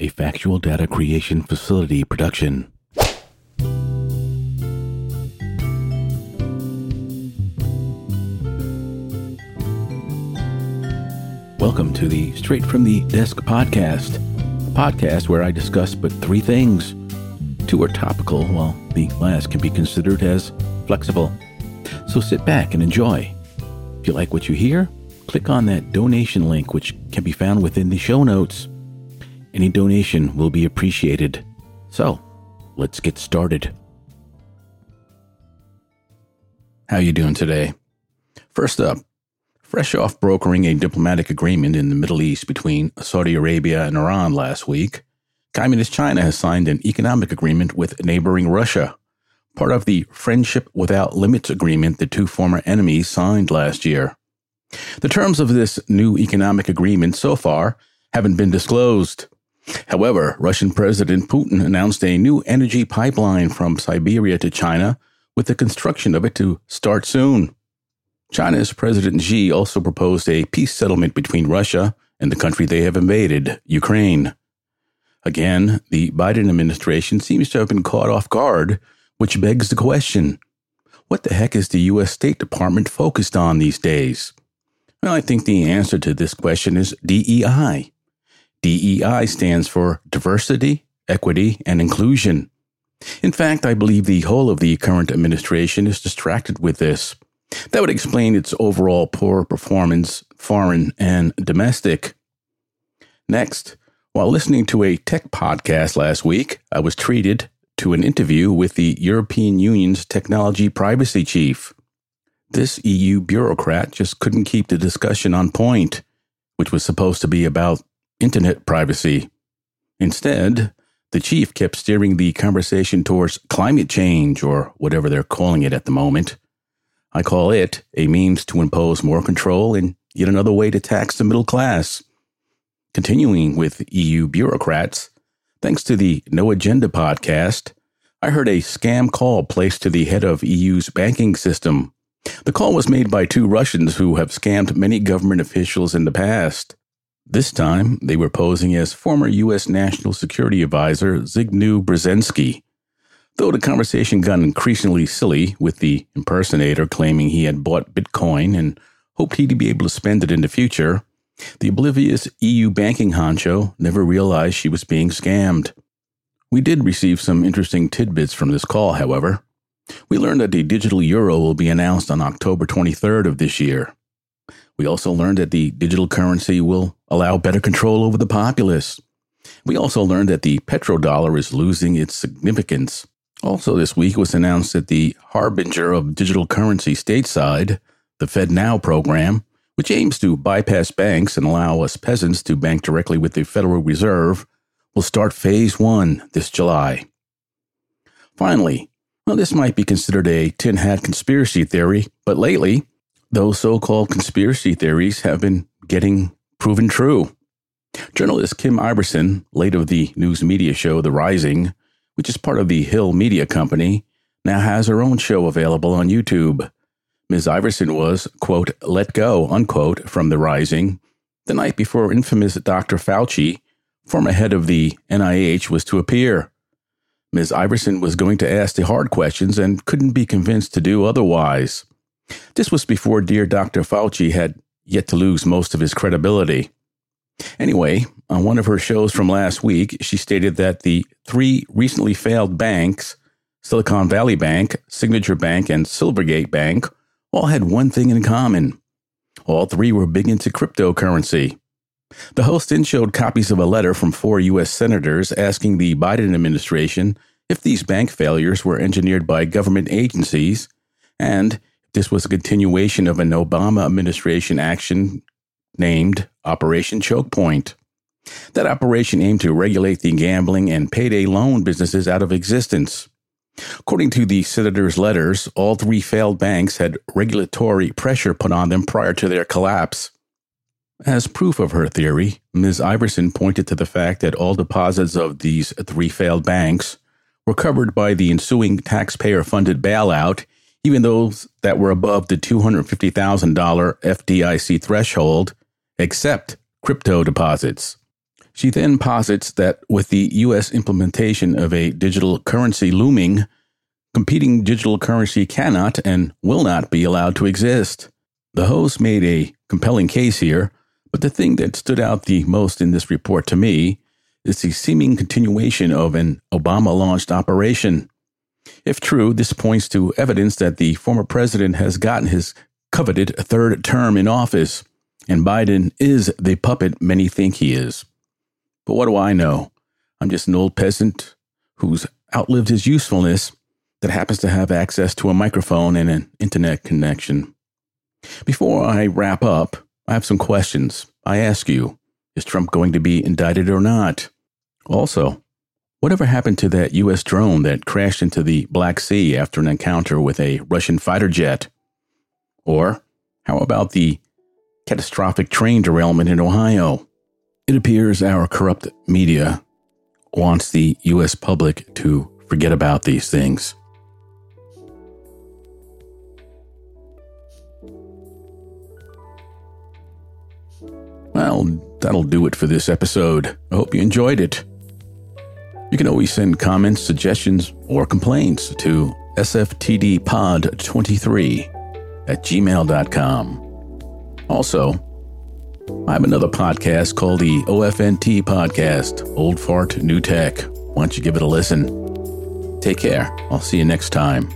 a factual data creation facility production. Welcome to the Straight from the Desk podcast, a podcast where I discuss but three things. Two are topical, while the last can be considered as flexible. So sit back and enjoy. If you like what you hear, click on that donation link, which can be found within the show notes. Any donation will be appreciated. So, let's get started. How you doing today? First up, fresh off brokering a diplomatic agreement in the Middle East between Saudi Arabia and Iran last week, Communist China has signed an economic agreement with neighboring Russia, part of the Friendship Without Limits agreement the two former enemies signed last year. The terms of this new economic agreement so far haven't been disclosed. However, Russian President Putin announced a new energy pipeline from Siberia to China, with the construction of it to start soon. China's President Xi also proposed a peace settlement between Russia and the country they have invaded, Ukraine. Again, the Biden administration seems to have been caught off guard, which begs the question what the heck is the U.S. State Department focused on these days? Well, I think the answer to this question is DEI. DEI stands for diversity, equity, and inclusion. In fact, I believe the whole of the current administration is distracted with this. That would explain its overall poor performance, foreign and domestic. Next, while listening to a tech podcast last week, I was treated to an interview with the European Union's technology privacy chief. This EU bureaucrat just couldn't keep the discussion on point, which was supposed to be about internet privacy. Instead, the chief kept steering the conversation towards climate change, or whatever they're calling it at the moment. I call it a means to impose more control and yet another way to tax the middle class. Continuing with EU bureaucrats, thanks to the No Agenda podcast, I heard a scam call placed to the head of EU's banking system the call was made by two Russians who have scammed many government officials in the past. This time, they were posing as former U.S. National Security Advisor Zbigniew Brzezinski. Though the conversation got increasingly silly, with the impersonator claiming he had bought Bitcoin and hoped he'd be able to spend it in the future, the oblivious EU banking honcho never realized she was being scammed. We did receive some interesting tidbits from this call, however. We learned that the digital euro will be announced on October 23rd of this year. We also learned that the digital currency will allow better control over the populace. We also learned that the petrodollar is losing its significance. Also, this week was announced that the harbinger of digital currency stateside, the FedNow program, which aims to bypass banks and allow us peasants to bank directly with the Federal Reserve, will start phase one this July. Finally, well, this might be considered a tin hat conspiracy theory, but lately, those so called conspiracy theories have been getting proven true. Journalist Kim Iversen, late of the news media show The Rising, which is part of the Hill Media Company, now has her own show available on YouTube. Ms. Iversen was, quote, let go, unquote, from The Rising the night before infamous Dr. Fauci, former head of the NIH, was to appear. Ms. Iversen was going to ask the hard questions and couldn't be convinced to do otherwise. This was before dear Dr. Fauci had yet to lose most of his credibility. Anyway, on one of her shows from last week, she stated that the three recently failed banks, Silicon Valley Bank, Signature Bank, and Silvergate Bank, all had one thing in common. All three were big into cryptocurrency. The host then showed copies of a letter from four U.S. senators asking the Biden administration if these bank failures were engineered by government agencies and this was a continuation of an Obama administration action named Operation Choke Point. That operation aimed to regulate the gambling and payday loan businesses out of existence. According to the senator's letters, all three failed banks had regulatory pressure put on them prior to their collapse. As proof of her theory, Ms. Iversen pointed to the fact that all deposits of these three failed banks were covered by the ensuing taxpayer funded bailout, even those that were above the $250,000 FDIC threshold, except crypto deposits. She then posits that with the U.S. implementation of a digital currency looming, competing digital currency cannot and will not be allowed to exist. The host made a compelling case here, but the thing that stood out the most in this report to me is the seeming continuation of an Obama launched operation. If true, this points to evidence that the former president has gotten his coveted third term in office, and Biden is the puppet many think he is. But what do I know? I'm just an old peasant who's outlived his usefulness that happens to have access to a microphone and an internet connection. Before I wrap up, I have some questions. I ask you, is Trump going to be indicted or not? Also, whatever happened to that U.S. drone that crashed into the Black Sea after an encounter with a Russian fighter jet? Or how about the catastrophic train derailment in Ohio? It appears our corrupt media wants the U.S. public to forget about these things. Well, that'll do it for this episode. I hope you enjoyed it. You can always send comments, suggestions, or complaints to sftdpod23 at gmail.com. Also, I have another podcast called the OFNT Podcast, Old Fart New Tech. Why don't you give it a listen? Take care. I'll see you next time.